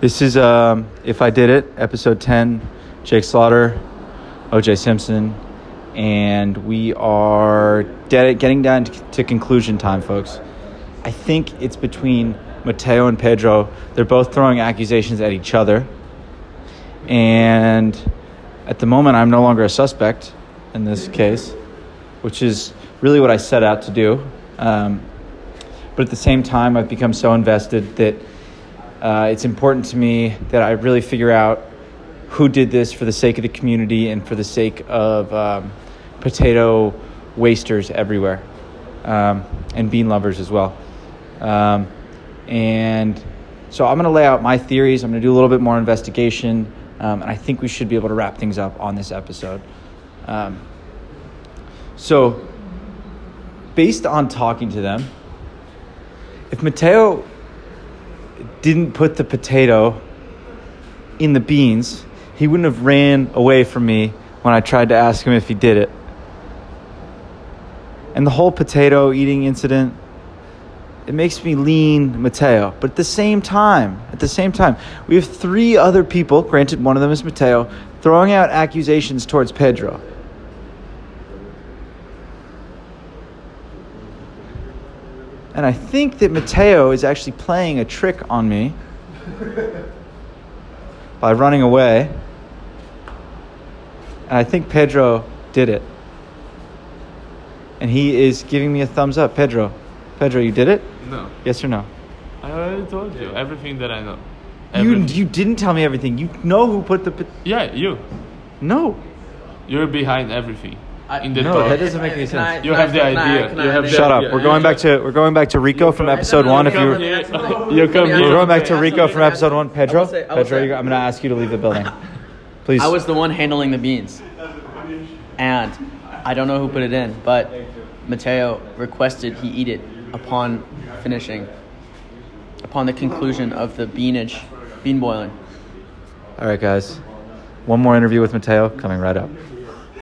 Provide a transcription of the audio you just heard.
This is um, If I Did It, episode 10. Jake Slaughter, OJ Simpson, and we are getting down to, to conclusion time, folks. I think it's between Mateo and Pedro. They're both throwing accusations at each other. And at the moment, I'm no longer a suspect in this case, which is really what I set out to do. Um, but at the same time, I've become so invested that uh, it's important to me that I really figure out who did this for the sake of the community and for the sake of um, potato wasters everywhere um, and bean lovers as well. Um, and so I'm going to lay out my theories. I'm going to do a little bit more investigation. Um, and I think we should be able to wrap things up on this episode. Um, so, based on talking to them, if Mateo didn't put the potato in the beans, he wouldn't have ran away from me when I tried to ask him if he did it. And the whole potato eating incident, it makes me lean Mateo. But at the same time, at the same time, we have three other people, granted one of them is Mateo, throwing out accusations towards Pedro. And I think that Mateo is actually playing a trick on me by running away. And I think Pedro did it. And he is giving me a thumbs up. Pedro, Pedro, you did it? No. Yes or no? I already told you everything that I know. You, Everything. you didn't tell me everything. You know who put the. Yeah, you. No. You're behind everything. I- in the No, talk. that doesn't make any Can I- sense. You can have the can idea. can You I- have the Shut up. We're going back to we're going back to Rico from episode one. If you come we're here. We're going back to Rico from episode one. Pedro, will say- I will Pedro, I'm going to ask you to leave the building. Please. I was the one handling the beans. And I don't know who put it in, but Mateo requested he eat it upon finishing, upon the conclusion of the beanage, bean boiling. All right, guys. One more interview with Mateo coming right up.